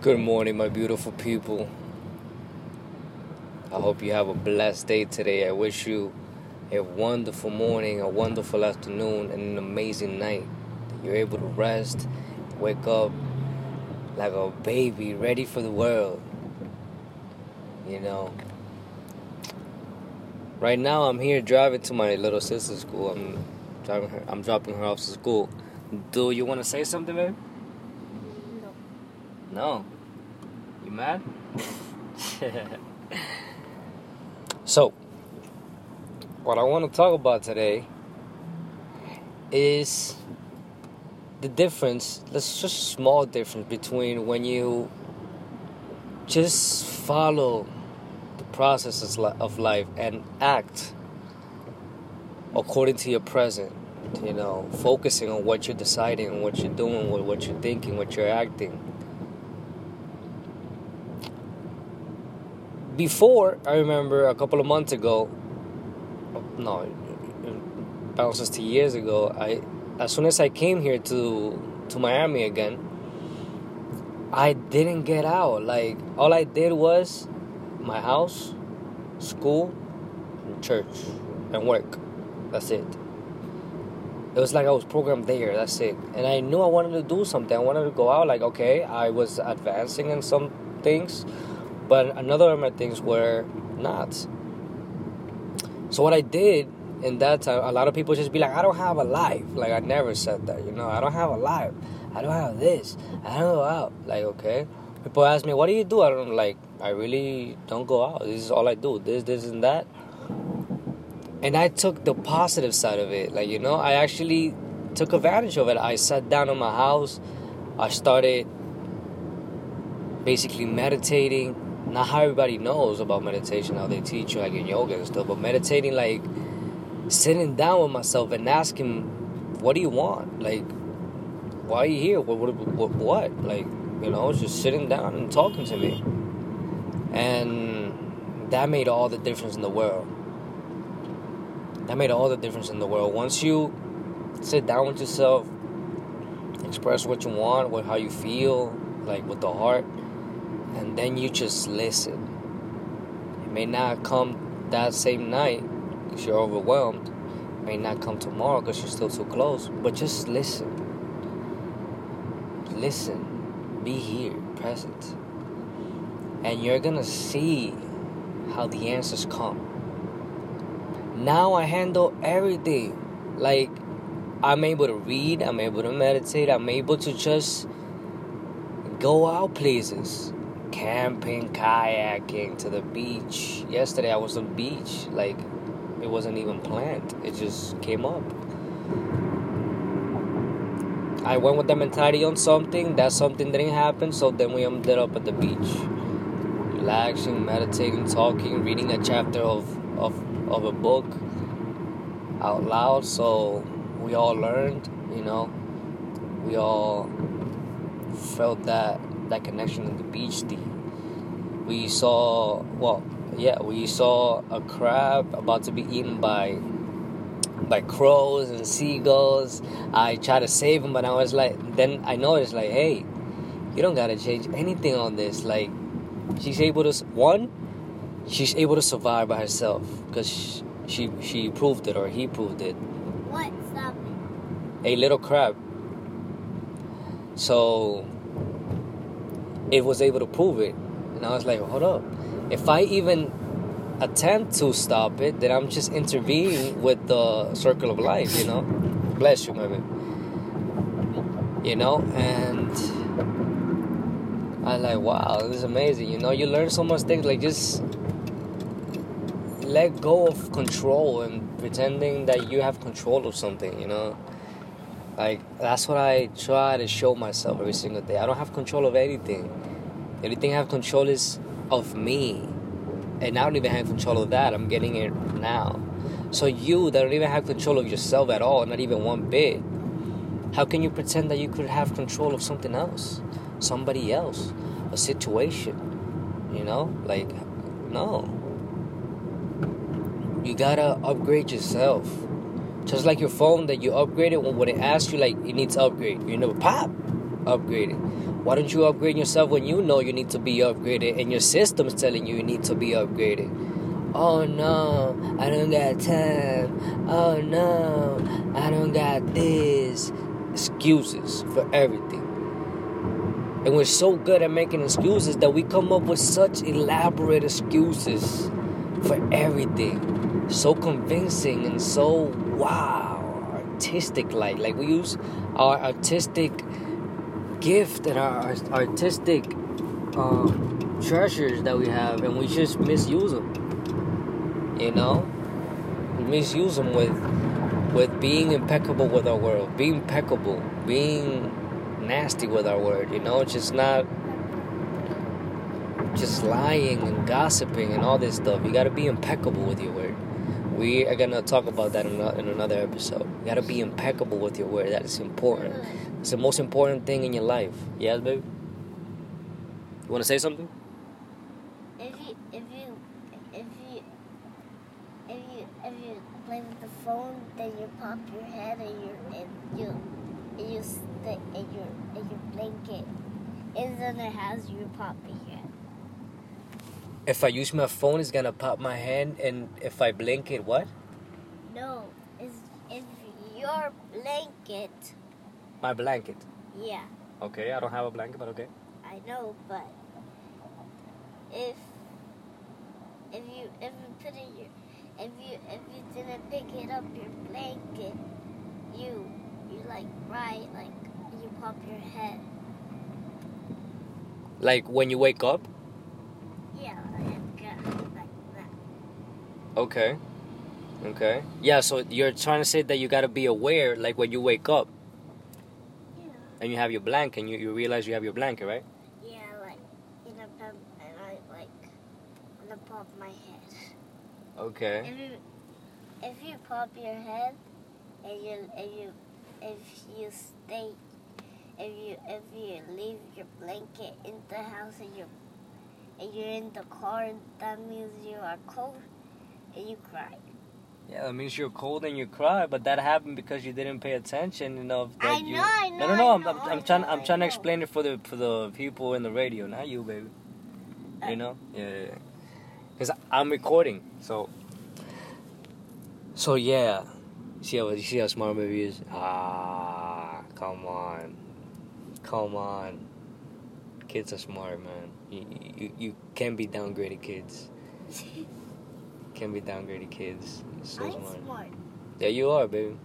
Good morning, my beautiful people. I hope you have a blessed day today. I wish you a wonderful morning, a wonderful afternoon, and an amazing night. You're able to rest, wake up like a baby, ready for the world. You know. Right now, I'm here driving to my little sister's school. I'm driving her. I'm dropping her off to school. Do you want to say something, babe? No. You mad? so, what I want to talk about today is the difference, There's just a small difference between when you just follow the processes of life and act according to your present, you know, focusing on what you're deciding, what you're doing, what you're thinking, what you're acting before I remember a couple of months ago, no, it bounces to years ago. I as soon as I came here to to Miami again, I didn't get out. Like all I did was my house, school, and church, and work. That's it. It was like I was programmed there. That's it. And I knew I wanted to do something. I wanted to go out. Like okay, I was advancing in some things but another of my things were not. So what I did in that time, a lot of people just be like, I don't have a life. Like I never said that, you know. I don't have a life. I don't have this. I don't go out. Like okay. People ask me, what do you do? I don't like. I really don't go out. This is all I do. This, this, and that. And I took the positive side of it. Like you know, I actually took advantage of it. I sat down in my house. I started basically meditating not how everybody knows about meditation, how they teach you like in yoga and stuff, but meditating like sitting down with myself and asking, what do you want? Like, why are you here? What, what, what, what? Like, you know, just sitting down and talking to me. And that made all the difference in the world. That made all the difference in the world. Once you sit down with yourself, express what you want, what how you feel, like with the heart, and then you just listen. It may not come that same night because you're overwhelmed. It may not come tomorrow because you're still too close, but just listen. Listen. Be here, present. And you're gonna see how the answers come. Now I handle everything. Like, I'm able to read, I'm able to meditate, I'm able to just go out places camping, kayaking, to the beach. Yesterday I was on the beach. Like, it wasn't even planned, it just came up. I went with the mentality on something, that something didn't happen, so then we ended up at the beach. Relaxing, meditating, talking, reading a chapter of, of, of a book out loud, so we all learned, you know. We all felt that that connection in the beach. The, we saw, well, yeah, we saw a crab about to be eaten by by crows and seagulls. I tried to save him, but I was like, then I noticed, like, hey, you don't gotta change anything on this. Like, she's able to one, she's able to survive by herself because she, she she proved it or he proved it. What? Stop it. A little crab. So it was able to prove it. And I was like, hold up. If I even attempt to stop it, then I'm just intervening with the circle of life, you know? Bless you, baby. You know? And I like, wow, this is amazing. You know, you learn so much things. Like, just let go of control and pretending that you have control of something, you know? Like that's what I try to show myself every single day. I don't have control of anything. The only thing I have control is of me. And I don't even have control of that. I'm getting it now. So you that don't even have control of yourself at all, not even one bit, how can you pretend that you could have control of something else? Somebody else? A situation? You know? Like no. You gotta upgrade yourself just like your phone that you upgraded when it asks you like it needs upgrade, you never pop upgrade it. Why don't you upgrade yourself when you know you need to be upgraded and your system's telling you you need to be upgraded? Oh no, I don't got time. Oh no, I don't got this. Excuses for everything. And we're so good at making excuses that we come up with such elaborate excuses for everything. So convincing and so wow, artistic like. Like we use our artistic gift and our artistic um, treasures that we have and we just misuse them. You know? We misuse them with with being impeccable with our world, being impeccable, being nasty with our word, you know, just not just lying and gossiping and all this stuff. You gotta be impeccable with your word. We are gonna talk about that in another episode. You gotta be impeccable with your word. That is important. It's the most important thing in your life. Yes, baby. You wanna say something? If you if you if you if you if you play with the phone, then you pop your head and you and you and you stick and you and you blanket in the house. You pop your head. If I use my phone, it's gonna pop my hand, and if I blink it, what? No, it's, it's your blanket. My blanket? Yeah. Okay, I don't have a blanket, but okay. I know, but if if you if you put it your if you if you didn't pick it up your blanket, you you like right like you pop your head. Like when you wake up? Okay. Okay. Yeah, so you're trying to say that you gotta be aware, like when you wake up. Yeah. And you have your blanket, and you, you realize you have your blanket, right? Yeah, like in a bed, and I like on the top of my head. Okay. If you if you pop your head, and you if you if you stay, if you if you leave your blanket in the house and you and you're in the car, that means you are cold and you cry. Yeah, that means you're cold and you cry, but that happened because you didn't pay attention enough. That I you... know, I know. No, no, no. I'm, know, I'm, I'm trying. I'm trying to explain it for the for the people in the radio, not you, baby. Uh, You know? Yeah, yeah. Because I'm recording, so. So yeah, see how you see how smart baby is. Ah, come on, come on. Kids are smart, man. You you you can't be downgraded, kids. Can't be downgraded, kids. So I'm smart. smart, Yeah, you are, baby.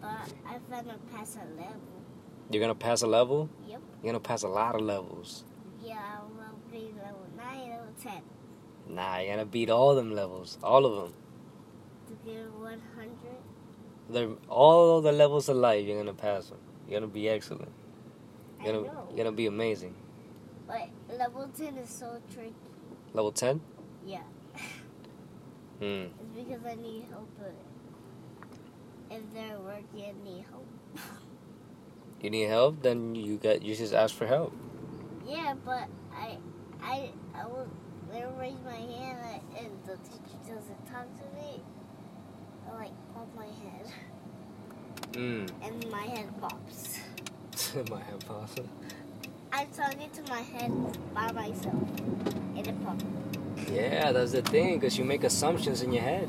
but I'm gonna pass a level. You're gonna pass a level. Yep. You're gonna pass a lot of levels. Yeah, I will be level 9, level 10. Nah, you're gonna beat all them levels, all of them. To get 100. They're all the levels of life. You're gonna pass them. You're gonna be excellent. Gonna, gonna be amazing. But level 10 is so tricky. Level ten. Yeah. Hmm. It's because I need help. But if they're working, I need help. You need help? Then you get You just ask for help. yeah, but I, I, I will. They raise my hand and the teacher doesn't talk to me. I like pop my head, Hmm. and my head pops. My head pops. I'm talking to my head by myself, it pops. Yeah, that's the thing. Cause you make assumptions in your head.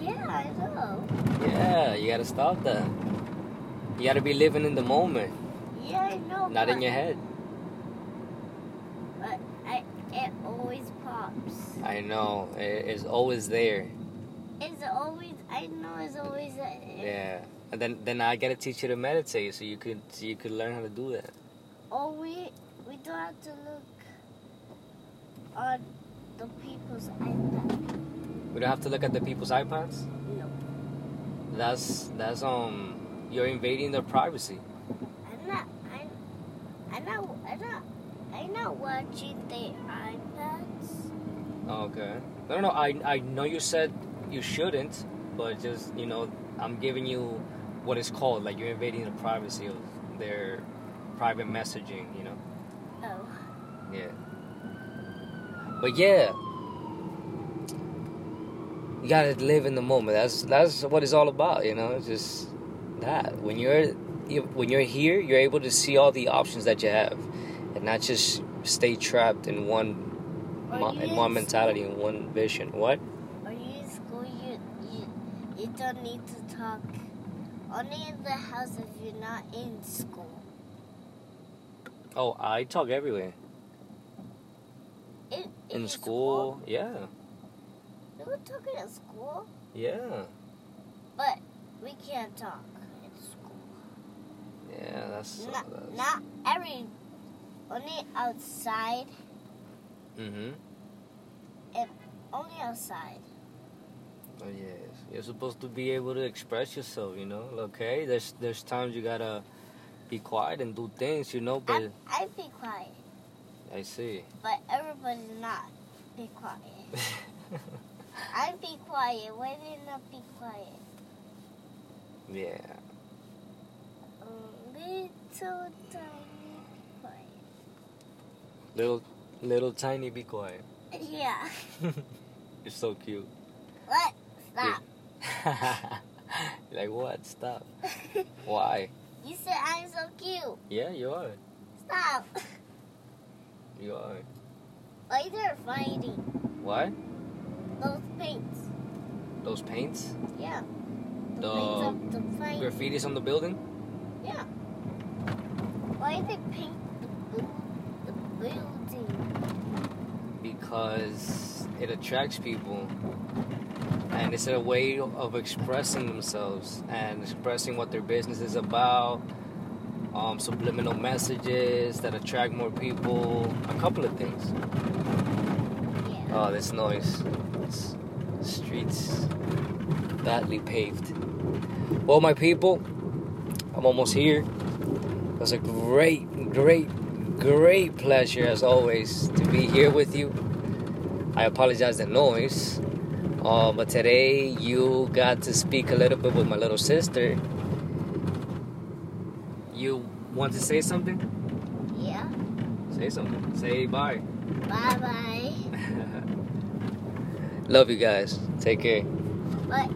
Yeah, I know. Yeah, you gotta stop that. You gotta be living in the moment, Yeah, I know. not in your head. But I, it always pops. I know. It- It's always there. It's always. I know it's always. uh, Yeah. And then then I gotta teach you to meditate so you could so you could learn how to do that. Oh, we we don't have to look on the people's iPad. We don't have to look at the people's iPads. No, That's that's um you're invading their privacy. I'm not. I'm. I'm not. I'm not. I'm not watching their iPads. Okay. No, no, no. I I know you said you shouldn't, but just you know, I'm giving you what it's called. Like you're invading the privacy of their private messaging. You know. Oh, Yeah. But yeah. You gotta live in the moment. That's that's what it's all about, you know. It's just that when you're you, when you're here, you're able to see all the options that you have, and not just stay trapped in one mo- in in one mentality and one vision. What? Are you in school? You, you, you don't need to talk. Only in the house if you're not in school. Oh, I talk everywhere. In, In your school, yeah, We were talking at school, yeah, but we can't talk in school. yeah. That's. Not, that's not every. Only outside. mm-hmm. Only outside. Oh yes, you're supposed to be able to express yourself. You know, okay. There's there's times you gotta be quiet and do things. You know, but I, I be quiet, I see. but everybody not be quiet. I be quiet. Why do you not be quiet? yeah. Um, little tiny quiet. Little little tiny, be quiet. Yeah. You're so cute. What? Stop. like what? Stop. Why? you said I'm so cute. Yeah, you are. Stop. You are. Why they're fighting? What? Those paints. Those paints? Yeah. The, The the. Graffiti's on the building? Yeah. Why they paint the, the building? Because it attracts people. And it's a way of expressing themselves and expressing what their business is about. Um, subliminal messages that attract more people. A couple of things. Yeah. Oh, this noise. This streets badly paved. Well, my people, I'm almost here. It was a great, great, great pleasure as always to be here with you. I apologize the noise, uh, but today you got to speak a little bit with my little sister. You want to say something? yeah. Say something. Say bye. Bye bye. Love you guys. Take care. But